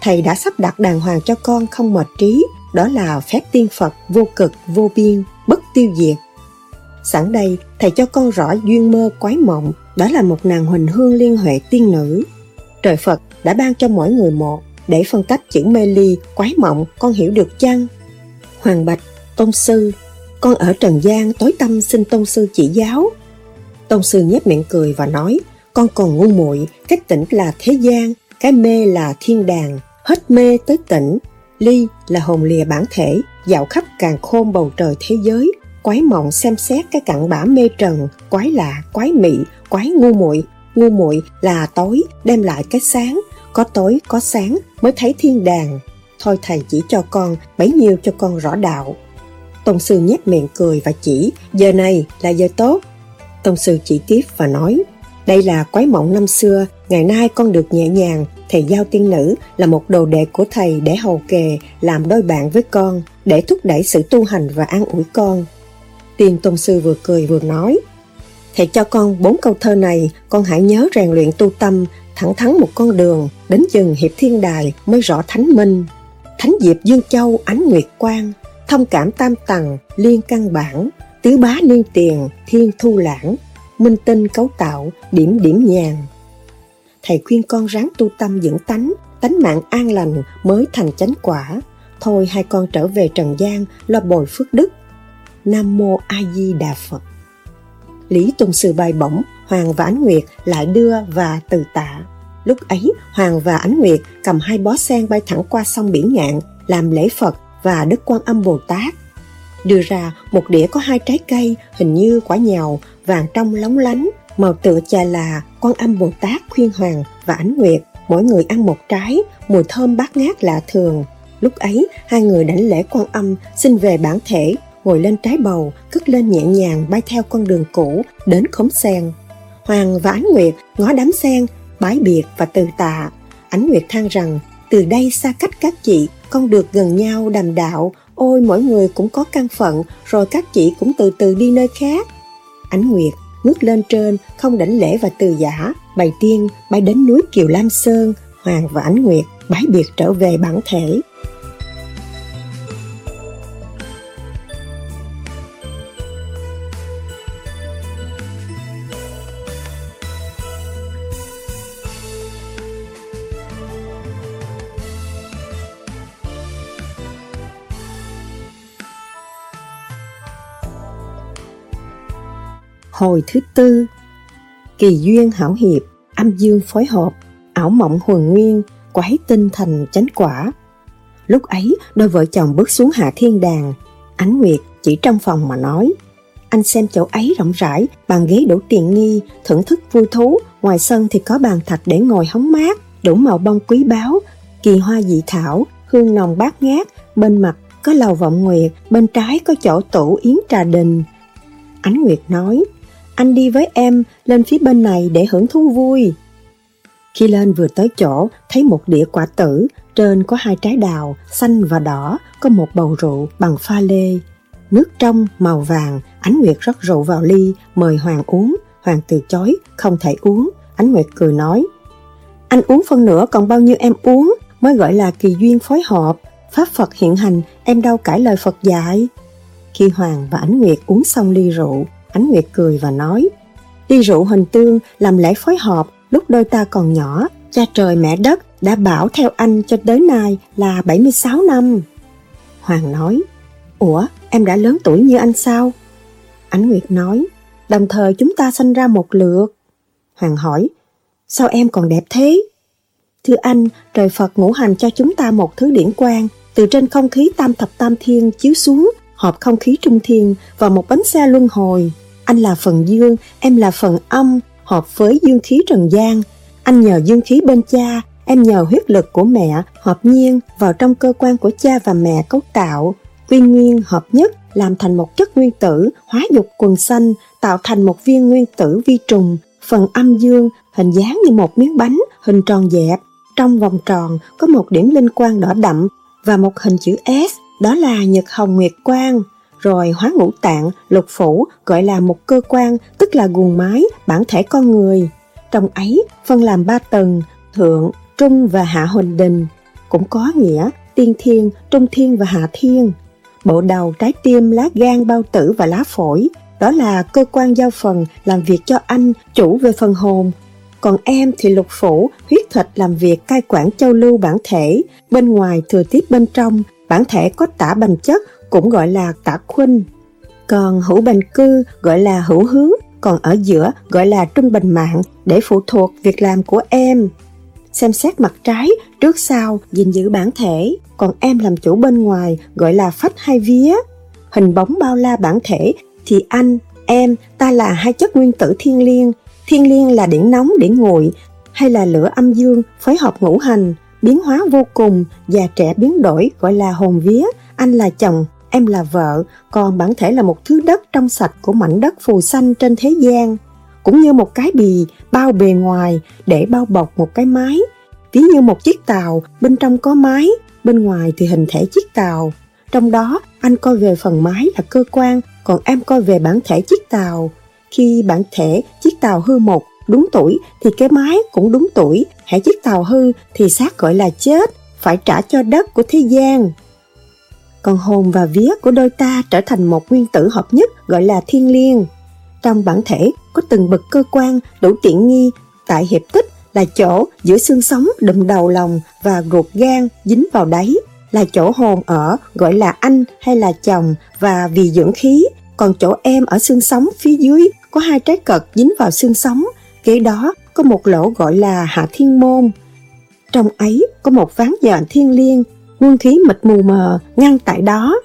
A: Thầy đã sắp đặt đàng hoàng cho con không mệt trí, đó là phép tiên Phật vô cực, vô biên, bất tiêu diệt. Sẵn đây, thầy cho con rõ duyên mơ quái mộng, đó là một nàng huỳnh hương liên huệ tiên nữ. Trời Phật đã ban cho mỗi người một để phân tách chữ mê ly, quái mộng, con hiểu được chăng? Hoàng Bạch, Tôn Sư, con ở Trần gian tối tâm xin Tôn Sư chỉ giáo. Tôn Sư nhếch miệng cười và nói, con còn ngu muội cái tỉnh là thế gian, cái mê là thiên đàng, hết mê tới tỉnh. Ly là hồn lìa bản thể, dạo khắp càng khôn bầu trời thế giới, quái mộng xem xét cái cặn bã mê trần, quái lạ, quái mị, quái ngu muội. Ngu muội là tối đem lại cái sáng. Có tối có sáng mới thấy thiên đàng. Thôi thầy chỉ cho con bấy nhiêu cho con rõ đạo. Tôn sư nhếch miệng cười và chỉ giờ này là giờ tốt. Tôn sư chỉ tiếp và nói đây là quái mộng năm xưa ngày nay con được nhẹ nhàng thầy giao tiên nữ là một đồ đệ của thầy để hầu kề làm đôi bạn với con để thúc đẩy sự tu hành và an ủi con tiên tôn sư vừa cười vừa nói Thầy cho con bốn câu thơ này, con hãy nhớ rèn luyện tu tâm, thẳng thắn một con đường, đến chừng hiệp thiên đài mới rõ thánh minh. Thánh diệp Dương Châu ánh nguyệt quang, thông cảm tam tầng, liên căn bản, tứ bá niên tiền, thiên thu lãng, minh tinh cấu tạo, điểm điểm nhàn. Thầy khuyên con ráng tu tâm dưỡng tánh, tánh mạng an lành mới thành chánh quả. Thôi hai con trở về Trần gian lo bồi phước đức. Nam Mô A Di Đà Phật Lý Tôn Sư bay bổng, Hoàng và Ánh Nguyệt lại đưa và từ tạ. Lúc ấy, Hoàng và Ánh Nguyệt cầm hai bó sen bay thẳng qua sông Biển Ngạn, làm lễ Phật và Đức Quan Âm Bồ Tát. Đưa ra một đĩa có hai trái cây hình như quả nhào, vàng trong lóng lánh, màu tựa chà là Quan Âm Bồ Tát khuyên Hoàng và Ánh Nguyệt, mỗi người ăn một trái, mùi thơm bát ngát lạ thường. Lúc ấy, hai người đảnh lễ Quan Âm xin về bản thể ngồi lên trái bầu, cất lên nhẹ nhàng bay theo con đường cũ đến khóm sen. Hoàng và Ánh Nguyệt ngó đám sen, bái biệt và từ tạ. Ánh Nguyệt than rằng, từ đây xa cách các chị, con được gần nhau đàm đạo, ôi mỗi người cũng có căn phận, rồi các chị cũng từ từ đi nơi khác. Ánh Nguyệt ngước lên trên, không đảnh lễ và từ giả, Bày tiên bay đến núi Kiều Lam Sơn, Hoàng và Ánh Nguyệt bái biệt trở về bản thể. Hồi thứ tư Kỳ duyên hảo hiệp, âm dương phối hợp, ảo mộng huần nguyên, quái tinh thành chánh quả. Lúc ấy, đôi vợ chồng bước xuống hạ thiên đàng. Ánh Nguyệt chỉ trong phòng mà nói. Anh xem chỗ ấy rộng rãi, bàn ghế đủ tiện nghi, thưởng thức vui thú. Ngoài sân thì có bàn thạch để ngồi hóng mát, đủ màu bông quý báu, kỳ hoa dị thảo, hương nồng bát ngát. Bên mặt có lầu vọng nguyệt, bên trái có chỗ tủ yến trà đình. Ánh Nguyệt nói, anh đi với em lên phía bên này để hưởng thú vui. Khi lên vừa tới chỗ, thấy một đĩa quả tử, trên có hai trái đào, xanh và đỏ, có một bầu rượu bằng pha lê. Nước trong, màu vàng, Ánh Nguyệt rót rượu vào ly, mời Hoàng uống. Hoàng từ chối, không thể uống. Ánh Nguyệt cười nói, anh uống phân nửa còn bao nhiêu em uống, mới gọi là kỳ duyên phối hợp. Pháp Phật hiện hành, em đâu cãi lời Phật dạy. Khi Hoàng và Ánh Nguyệt uống xong ly rượu, Ánh Nguyệt cười và nói, đi rượu hình tương làm lễ phối hợp lúc đôi ta còn nhỏ, cha trời mẹ đất đã bảo theo anh cho tới nay là 76 năm. Hoàng nói, Ủa, em đã lớn tuổi như anh sao? Ánh Nguyệt nói, đồng thời chúng ta sanh ra một lượt. Hoàng hỏi, sao em còn đẹp thế? Thưa anh, trời Phật ngũ hành cho chúng ta một thứ điển quang, từ trên không khí tam thập tam thiên chiếu xuống, hợp không khí trung thiên và một bánh xe luân hồi. Anh là phần dương, em là phần âm, hợp với dương khí trần gian. Anh nhờ dương khí bên cha, em nhờ huyết lực của mẹ hợp nhiên vào trong cơ quan của cha và mẹ cấu tạo. Quy nguyên hợp nhất làm thành một chất nguyên tử, hóa dục quần xanh, tạo thành một viên nguyên tử vi trùng. Phần âm dương hình dáng như một miếng bánh, hình tròn dẹp. Trong vòng tròn có một điểm linh quang đỏ đậm và một hình chữ S, đó là nhật hồng nguyệt quang rồi hóa ngũ tạng, lục phủ gọi là một cơ quan, tức là guồng máy, bản thể con người. Trong ấy phân làm ba tầng, thượng, trung và hạ huỳnh đình, cũng có nghĩa tiên thiên, trung thiên và hạ thiên. Bộ đầu, trái tim, lá gan, bao tử và lá phổi, đó là cơ quan giao phần làm việc cho anh, chủ về phần hồn. Còn em thì lục phủ, huyết thịt làm việc cai quản châu lưu bản thể, bên ngoài thừa tiếp bên trong, bản thể có tả bành chất cũng gọi là tả khuynh. Còn hữu bành cư gọi là hữu hướng, còn ở giữa gọi là trung bình mạng để phụ thuộc việc làm của em. Xem xét mặt trái, trước sau, gìn giữ bản thể, còn em làm chủ bên ngoài gọi là phách hai vía. Hình bóng bao la bản thể thì anh, em, ta là hai chất nguyên tử thiên liêng. Thiên liêng là điển nóng, điển nguội, hay là lửa âm dương, phối hợp ngũ hành, biến hóa vô cùng, già trẻ biến đổi gọi là hồn vía, anh là chồng, em là vợ, còn bản thể là một thứ đất trong sạch của mảnh đất phù xanh trên thế gian, cũng như một cái bì bao bề ngoài để bao bọc một cái mái, ví như một chiếc tàu, bên trong có mái, bên ngoài thì hình thể chiếc tàu. Trong đó, anh coi về phần mái là cơ quan, còn em coi về bản thể chiếc tàu. Khi bản thể chiếc tàu hư một, đúng tuổi thì cái mái cũng đúng tuổi, hãy chiếc tàu hư thì xác gọi là chết, phải trả cho đất của thế gian còn hồn và vía của đôi ta trở thành một nguyên tử hợp nhất gọi là thiên liêng. Trong bản thể có từng bậc cơ quan đủ tiện nghi, tại hiệp tích là chỗ giữa xương sống đụng đầu lòng và ruột gan dính vào đáy, là chỗ hồn ở gọi là anh hay là chồng và vì dưỡng khí, còn chỗ em ở xương sống phía dưới có hai trái cật dính vào xương sống, kế đó có một lỗ gọi là hạ thiên môn. Trong ấy có một ván nhện thiên liêng nguyên khí mịt mù mờ ngăn tại đó.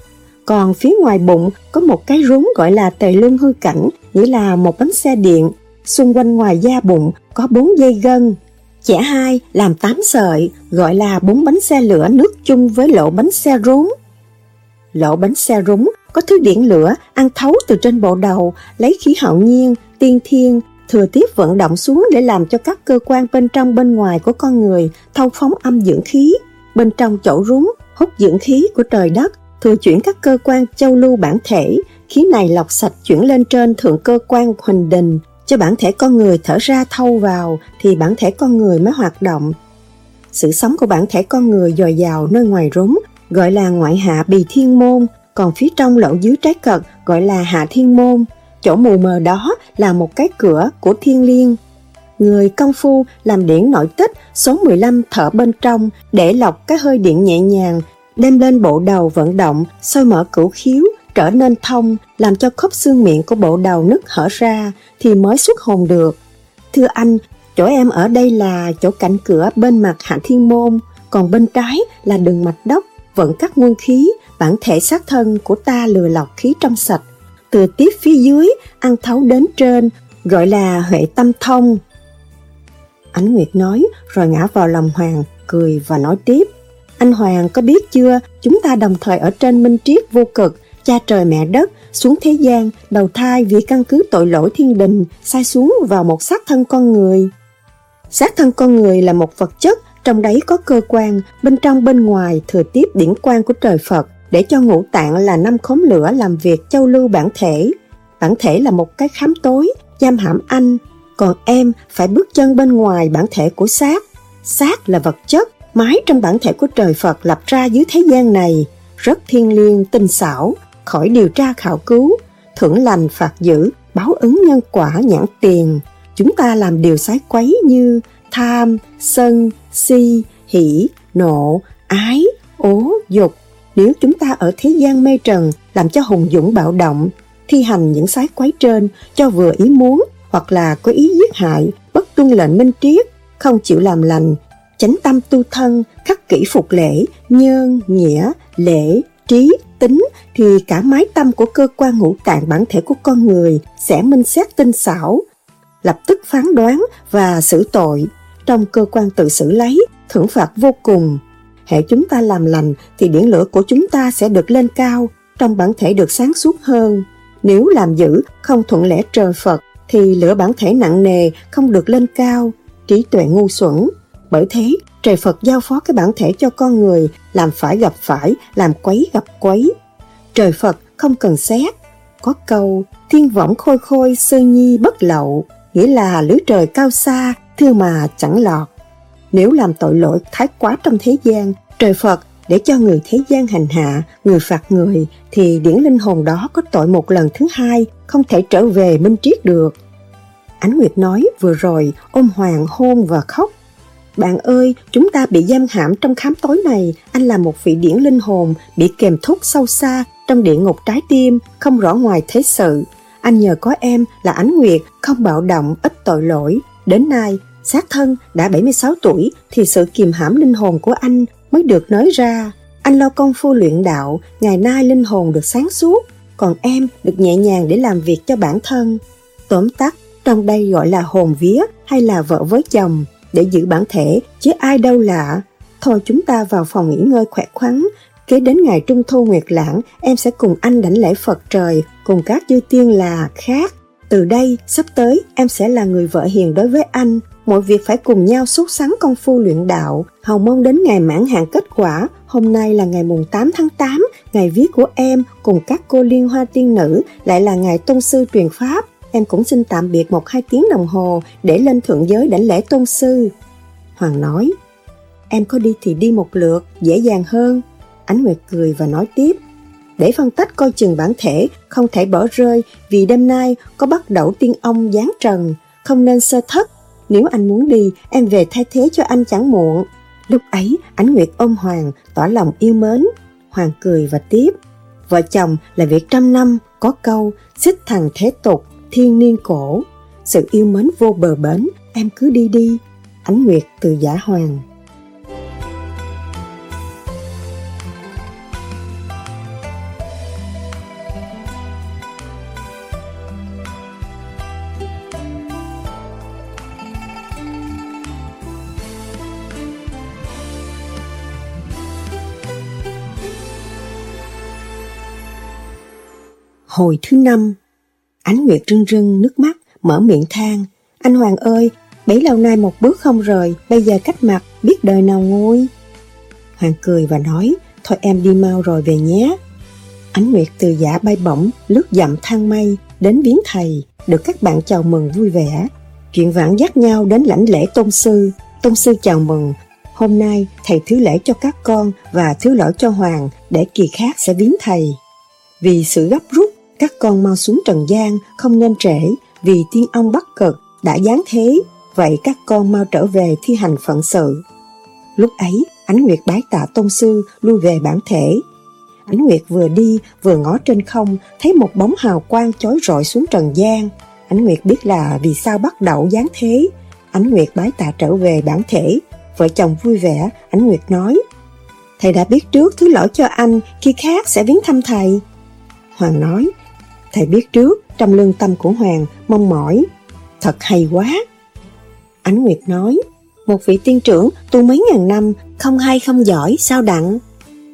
A: Còn phía ngoài bụng có một cái rốn gọi là tề lương hư cảnh, nghĩa là một bánh xe điện. Xung quanh ngoài da bụng có bốn dây gân. Chẻ hai làm tám sợi, gọi là bốn bánh xe lửa nước chung với lỗ bánh xe rốn. Lỗ bánh xe rúng có thứ điện lửa ăn thấu từ trên bộ đầu, lấy khí hậu nhiên, tiên thiên, thừa tiếp vận động xuống để làm cho các cơ quan bên trong bên ngoài của con người thâu phóng âm dưỡng khí bên trong chỗ rúng, hút dưỡng khí của trời đất, thừa chuyển các cơ quan châu lưu bản thể, khí này lọc sạch chuyển lên trên thượng cơ quan huỳnh đình, cho bản thể con người thở ra thâu vào thì bản thể con người mới hoạt động. Sự sống của bản thể con người dồi dào nơi ngoài rốn gọi là ngoại hạ bì thiên môn, còn phía trong lỗ dưới trái cật gọi là hạ thiên môn. Chỗ mù mờ đó là một cái cửa của thiên liêng. Người công phu làm điển nội tích số 15 thở bên trong để lọc cái hơi điện nhẹ nhàng, đem lên bộ đầu vận động, soi mở cửu khiếu, trở nên thông, làm cho khớp xương miệng của bộ đầu nứt hở ra thì mới xuất hồn được. Thưa anh, chỗ em ở đây là chỗ cạnh cửa bên mặt hạ thiên môn, còn bên trái là đường mạch đốc, vận các nguyên khí, bản thể xác thân của ta lừa lọc khí trong sạch. Từ tiếp phía dưới, ăn thấu đến trên, gọi là huệ tâm thông. Ánh Nguyệt nói rồi ngã vào lòng Hoàng, cười và nói tiếp. Anh Hoàng có biết chưa, chúng ta đồng thời ở trên minh triết vô cực, cha trời mẹ đất, xuống thế gian, đầu thai vì căn cứ tội lỗi thiên đình, sai xuống vào một xác thân con người. Xác thân con người là một vật chất, trong đấy có cơ quan, bên trong bên ngoài thừa tiếp điển quan của trời Phật, để cho ngũ tạng là năm khóm lửa làm việc châu lưu bản thể. Bản thể là một cái khám tối, giam hãm anh, còn em phải bước chân bên ngoài bản thể của xác. Xác là vật chất, mái trong bản thể của trời Phật lập ra dưới thế gian này, rất thiên liêng, tinh xảo, khỏi điều tra khảo cứu, thưởng lành phạt dữ, báo ứng nhân quả nhãn tiền. Chúng ta làm điều sái quấy như tham, sân, si, hỷ, nộ, ái, ố, dục. Nếu chúng ta ở thế gian mê trần làm cho hùng dũng bạo động, thi hành những sái quái trên cho vừa ý muốn hoặc là có ý giết hại, bất tuân lệnh minh triết, không chịu làm lành, chánh tâm tu thân, khắc kỷ phục lễ, nhơn, nghĩa, lễ, trí, tính thì cả mái tâm của cơ quan ngũ tạng bản thể của con người sẽ minh xét tinh xảo, lập tức phán đoán và xử tội. Trong cơ quan tự xử lấy, thưởng phạt vô cùng. Hệ chúng ta làm lành thì điển lửa của chúng ta sẽ được lên cao, trong bản thể được sáng suốt hơn. Nếu làm dữ, không thuận lẽ trời Phật, thì lửa bản thể nặng nề không được lên cao, trí tuệ ngu xuẩn. Bởi thế, trời Phật giao phó cái bản thể cho con người làm phải gặp phải, làm quấy gặp quấy. Trời Phật không cần xét. Có câu, thiên võng khôi khôi sơ nhi bất lậu, nghĩa là lưới trời cao xa, thưa mà chẳng lọt. Nếu làm tội lỗi thái quá trong thế gian, trời Phật để cho người thế gian hành hạ, người phạt người, thì điển linh hồn đó có tội một lần thứ hai, không thể trở về minh triết được. Ánh Nguyệt nói vừa rồi, ôm Hoàng hôn và khóc. Bạn ơi, chúng ta bị giam hãm trong khám tối này, anh là một vị điển linh hồn, bị kèm thúc sâu xa, trong địa ngục trái tim, không rõ ngoài thế sự. Anh nhờ có em là Ánh Nguyệt, không bạo động, ít tội lỗi. Đến nay, xác thân đã 76 tuổi thì sự kiềm hãm linh hồn của anh mới được nói ra. Anh lo công phu luyện đạo, ngày nay linh hồn được sáng suốt, còn em được nhẹ nhàng để làm việc cho bản thân. Tóm tắt, trong đây gọi là hồn vía hay là vợ với chồng, để giữ bản thể, chứ ai đâu lạ. Thôi chúng ta vào phòng nghỉ ngơi khỏe khoắn, kế đến ngày Trung Thu Nguyệt Lãng, em sẽ cùng anh đảnh lễ Phật trời, cùng các chư tiên là khác. Từ đây, sắp tới, em sẽ là người vợ hiền đối với anh, mọi việc phải cùng nhau xuất sắng công phu luyện đạo, hầu mong đến ngày mãn hạn kết quả. Hôm nay là ngày mùng 8 tháng 8, ngày viết của em cùng các cô liên hoa tiên nữ, lại là ngày tôn sư truyền pháp. Em cũng xin tạm biệt một hai tiếng đồng hồ để lên thượng giới đảnh lễ tôn sư. Hoàng nói, em có đi thì đi một lượt, dễ dàng hơn. Ánh Nguyệt cười và nói tiếp, để phân tách coi chừng bản thể, không thể bỏ rơi vì đêm nay có bắt đầu tiên ông giáng trần, không nên sơ thất nếu anh muốn đi, em về thay thế cho anh chẳng muộn. Lúc ấy, Ánh Nguyệt ôm Hoàng, tỏ lòng yêu mến. Hoàng cười và tiếp. Vợ chồng là việc trăm năm, có câu, xích thằng thế tục, thiên niên cổ. Sự yêu mến vô bờ bến, em cứ đi đi. Ánh Nguyệt từ giả Hoàng. Hồi thứ năm, Ánh Nguyệt rưng rưng nước mắt, mở miệng than. Anh Hoàng ơi, bấy lâu nay một bước không rời, bây giờ cách mặt, biết đời nào ngôi Hoàng cười và nói, thôi em đi mau rồi về nhé. Ánh Nguyệt từ giả bay bổng, lướt dặm thang mây, đến viếng thầy, được các bạn chào mừng vui vẻ. Chuyện vãn dắt nhau đến lãnh lễ tôn sư. Tôn sư chào mừng, hôm nay thầy thứ lễ cho các con và thứ lỗi cho Hoàng để kỳ khác sẽ viếng thầy. Vì sự gấp rút, các con mau xuống trần gian, không nên trễ, vì tiên ông bắt cực đã giáng thế, vậy các con mau trở về thi hành phận sự. Lúc ấy, Ánh Nguyệt bái tạ tôn sư lui về bản thể. Ánh Nguyệt vừa đi vừa ngó trên không thấy một bóng hào quang chói rọi xuống trần gian. Ánh Nguyệt biết là vì sao bắt đầu giáng thế. Ánh Nguyệt bái tạ trở về bản thể. Vợ chồng vui vẻ, Ánh Nguyệt nói Thầy đã biết trước thứ lỗi cho anh, khi khác sẽ viếng thăm thầy. Hoàng nói, thầy biết trước, trong lương tâm của Hoàng, mong mỏi. Thật hay quá. Ánh Nguyệt nói, một vị tiên trưởng tu mấy ngàn năm, không hay không giỏi, sao đặng?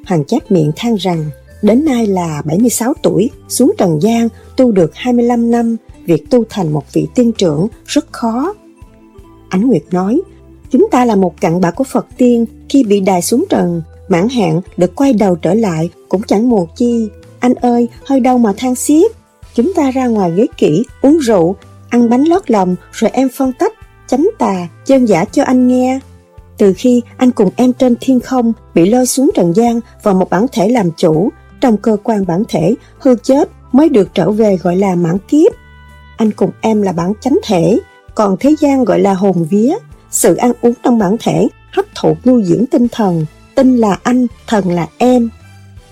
A: Hoàng chép miệng than rằng, đến nay là 76 tuổi, xuống trần gian, tu được 25 năm, việc tu thành một vị tiên trưởng rất khó. Ánh Nguyệt nói, chúng ta là một cặn bã của Phật tiên, khi bị đài xuống trần, mãn hạn được quay đầu trở lại cũng chẳng mồ chi. Anh ơi, hơi đau mà than xiết. Chúng ta ra ngoài ghế kỹ, uống rượu, ăn bánh lót lòng rồi em phân tách chánh tà, chân giả cho anh nghe. Từ khi anh cùng em trên thiên không bị lôi xuống trần gian vào một bản thể làm chủ, trong cơ quan bản thể hư chết mới được trở về gọi là mãn kiếp. Anh cùng em là bản chánh thể, còn thế gian gọi là hồn vía. Sự ăn uống trong bản thể hấp thụ nuôi dưỡng tinh thần, tinh là anh, thần là em.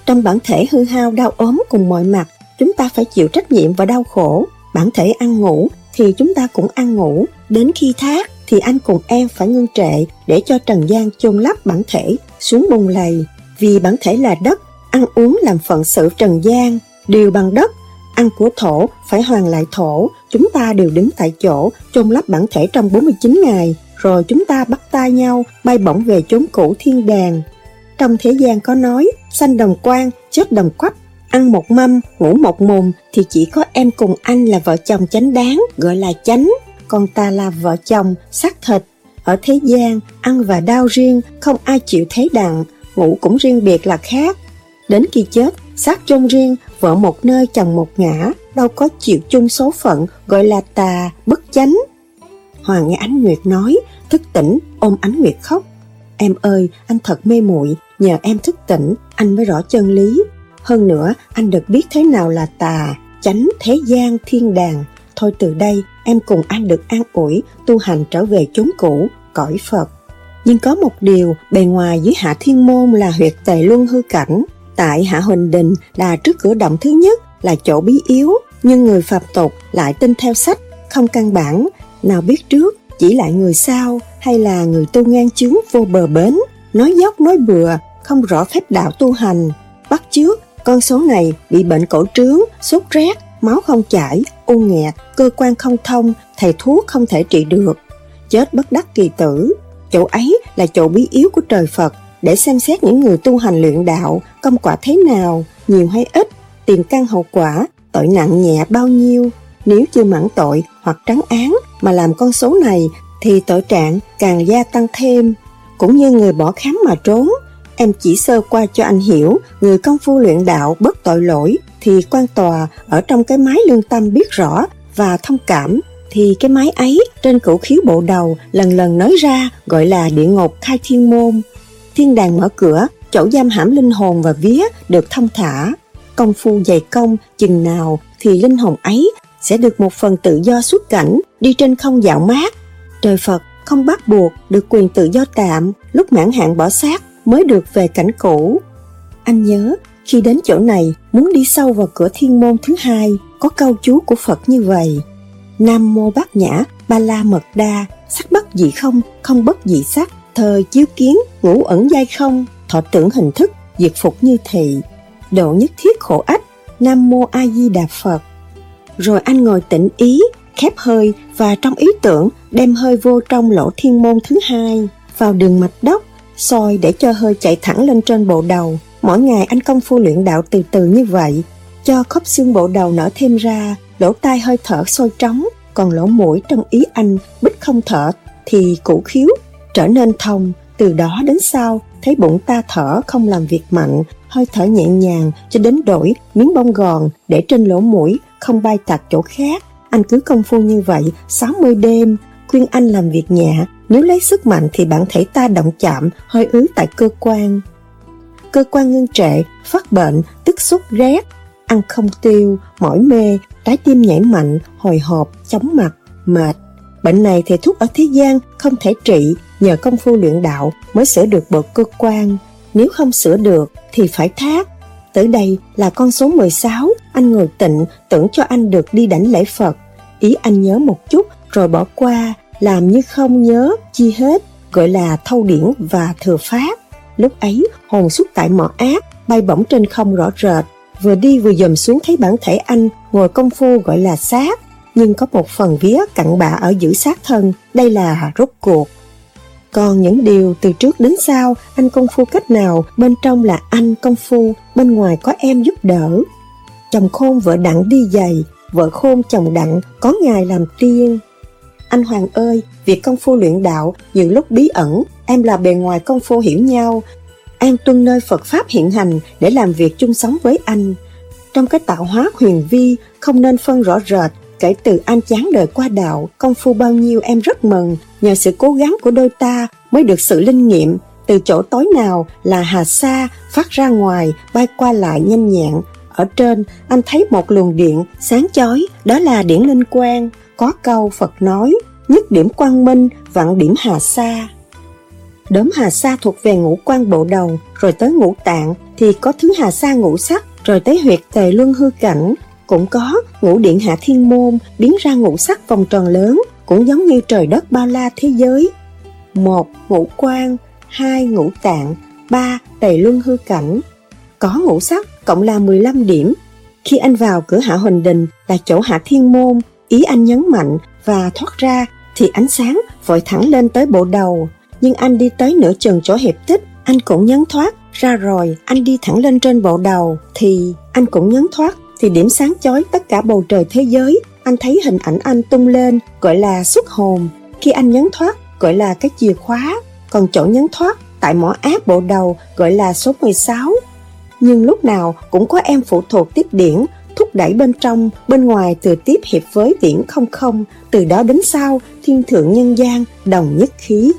A: Trong bản thể hư hao đau ốm cùng mọi mặt, chúng ta phải chịu trách nhiệm và đau khổ. Bản thể ăn ngủ thì chúng ta cũng ăn ngủ, đến khi thác thì anh cùng em phải ngưng trệ để cho Trần gian chôn lấp bản thể xuống bùn lầy. Vì bản thể là đất, ăn uống làm phận sự Trần gian, đều bằng đất, ăn của thổ phải hoàn lại thổ, chúng ta đều đứng tại chỗ chôn lấp bản thể trong 49 ngày, rồi chúng ta bắt tay nhau bay bổng về chốn cũ thiên đàng. Trong thế gian có nói, sanh đồng quan, chết đồng quách, ăn một mâm, ngủ một mùng thì chỉ có em cùng anh là vợ chồng chánh đáng, gọi là chánh, còn ta là vợ chồng, xác thịt. Ở thế gian, ăn và đau riêng, không ai chịu thế đặng, ngủ cũng riêng biệt là khác. Đến khi chết, xác chôn riêng, vợ một nơi chồng một ngã, đâu có chịu chung số phận, gọi là tà, bất chánh. Hoàng nghe Ánh Nguyệt nói, thức tỉnh, ôm Ánh Nguyệt khóc. Em ơi, anh thật mê muội nhờ em thức tỉnh, anh mới rõ chân lý, hơn nữa, anh được biết thế nào là tà, chánh thế gian thiên đàng. Thôi từ đây, em cùng anh được an ủi, tu hành trở về chốn cũ, cõi Phật. Nhưng có một điều, bề ngoài dưới hạ thiên môn là huyệt tề luân hư cảnh, tại hạ huỳnh đình là trước cửa động thứ nhất là chỗ bí yếu, nhưng người phạm tục lại tin theo sách, không căn bản, nào biết trước, chỉ lại người sau hay là người tu ngang chướng vô bờ bến, nói dốc nói bừa, không rõ phép đạo tu hành, bắt chước con số này bị bệnh cổ trướng, sốt rét, máu không chảy, u nghẹt, cơ quan không thông, thầy thuốc không thể trị được. Chết bất đắc kỳ tử. Chỗ ấy là chỗ bí yếu của trời Phật để xem xét những người tu hành luyện đạo, công quả thế nào, nhiều hay ít, tiền căn hậu quả, tội nặng nhẹ bao nhiêu. Nếu chưa mãn tội hoặc trắng án mà làm con số này thì tội trạng càng gia tăng thêm. Cũng như người bỏ khám mà trốn, Em chỉ sơ qua cho anh hiểu, người công phu luyện đạo bất tội lỗi thì quan tòa ở trong cái máy lương tâm biết rõ và thông cảm thì cái máy ấy trên cửu khiếu bộ đầu lần lần nói ra gọi là địa ngục khai thiên môn. Thiên đàng mở cửa, chỗ giam hãm linh hồn và vía được thông thả. Công phu dày công chừng nào thì linh hồn ấy sẽ được một phần tự do xuất cảnh đi trên không dạo mát. Trời Phật không bắt buộc được quyền tự do tạm lúc mãn hạn bỏ xác mới được về cảnh cũ. Anh nhớ, khi đến chỗ này, muốn đi sâu vào cửa thiên môn thứ hai, có câu chú của Phật như vậy. Nam mô bát nhã, ba la mật đa, sắc bất dị không, không bất dị sắc, thời chiếu kiến, ngũ ẩn giai không, thọ tưởng hình thức, diệt phục như thị, độ nhất thiết khổ ách, Nam mô A Di Đà Phật. Rồi anh ngồi tĩnh ý, khép hơi và trong ý tưởng đem hơi vô trong lỗ thiên môn thứ hai, vào đường mạch đốc soi để cho hơi chạy thẳng lên trên bộ đầu. Mỗi ngày anh công phu luyện đạo từ từ như vậy, cho khớp xương bộ đầu nở thêm ra, lỗ tai hơi thở sôi trống, còn lỗ mũi trong ý anh bích không thở thì củ khiếu trở nên thông, từ đó đến sau thấy bụng ta thở không làm việc mạnh, hơi thở nhẹ nhàng cho đến đổi miếng bông gòn để trên lỗ mũi, không bay tạt chỗ khác. Anh cứ công phu như vậy 60 đêm, khuyên anh làm việc nhẹ, nếu lấy sức mạnh thì bản thể ta động chạm, hơi ứ tại cơ quan. Cơ quan ngưng trệ, phát bệnh, tức xúc rét, ăn không tiêu, mỏi mê, trái tim nhảy mạnh, hồi hộp, chóng mặt, mệt. Bệnh này thì thuốc ở thế gian không thể trị, nhờ công phu luyện đạo mới sửa được bộ cơ quan. Nếu không sửa được thì phải thác. Tới đây là con số 16, anh ngồi tịnh tưởng cho anh được đi đảnh lễ Phật. Ý anh nhớ một chút rồi bỏ qua, làm như không nhớ chi hết, gọi là thâu điển và thừa pháp. Lúc ấy, hồn xuất tại mỏ ác, bay bổng trên không rõ rệt, vừa đi vừa dòm xuống thấy bản thể anh ngồi công phu gọi là xác, nhưng có một phần vía cặn bạ ở giữ sát thân, đây là rốt cuộc. Còn những điều từ trước đến sau, anh công phu cách nào, bên trong là anh công phu, bên ngoài có em giúp đỡ. Chồng khôn vợ đặng đi giày, vợ khôn chồng đặng, có ngài làm tiên. Anh Hoàng ơi, việc công phu luyện đạo, nhiều lúc bí ẩn, em là bề ngoài công phu hiểu nhau. An tuân nơi Phật Pháp hiện hành để làm việc chung sống với anh. Trong cái tạo hóa huyền vi, không nên phân rõ rệt, kể từ anh chán đời qua đạo, công phu bao nhiêu em rất mừng, nhờ sự cố gắng của đôi ta mới được sự linh nghiệm, từ chỗ tối nào là hà sa phát ra ngoài, bay qua lại nhanh nhẹn. Ở trên, anh thấy một luồng điện sáng chói, đó là điển linh quang. Có câu Phật nói, nhất điểm quang minh, vạn điểm hà sa. Đốm hà sa thuộc về ngũ quan bộ đầu, rồi tới ngũ tạng, thì có thứ hà sa ngũ sắc, rồi tới huyệt tề luân hư cảnh, cũng có ngũ điện hạ thiên môn biến ra ngũ sắc vòng tròn lớn, cũng giống như trời đất bao la thế giới. một Ngũ quan, hai Ngũ tạng, ba Tề luân hư cảnh. Có ngũ sắc cộng là 15 điểm. Khi anh vào cửa hạ huỳnh đình là chỗ hạ thiên môn, ý anh nhấn mạnh và thoát ra thì ánh sáng vội thẳng lên tới bộ đầu. Nhưng anh đi tới nửa chừng chỗ hiệp tích, anh cũng nhấn thoát. Ra rồi, anh đi thẳng lên trên bộ đầu thì anh cũng nhấn thoát thì điểm sáng chói tất cả bầu trời thế giới. Anh thấy hình ảnh anh tung lên gọi là xuất hồn. Khi anh nhấn thoát gọi là cái chìa khóa. Còn chỗ nhấn thoát tại mỏ áp bộ đầu gọi là số 16. Nhưng lúc nào cũng có em phụ thuộc tiếp điển thúc đẩy bên trong, bên ngoài từ tiếp hiệp với điển không không, từ đó đến sau, thiên thượng nhân gian, đồng nhất khí.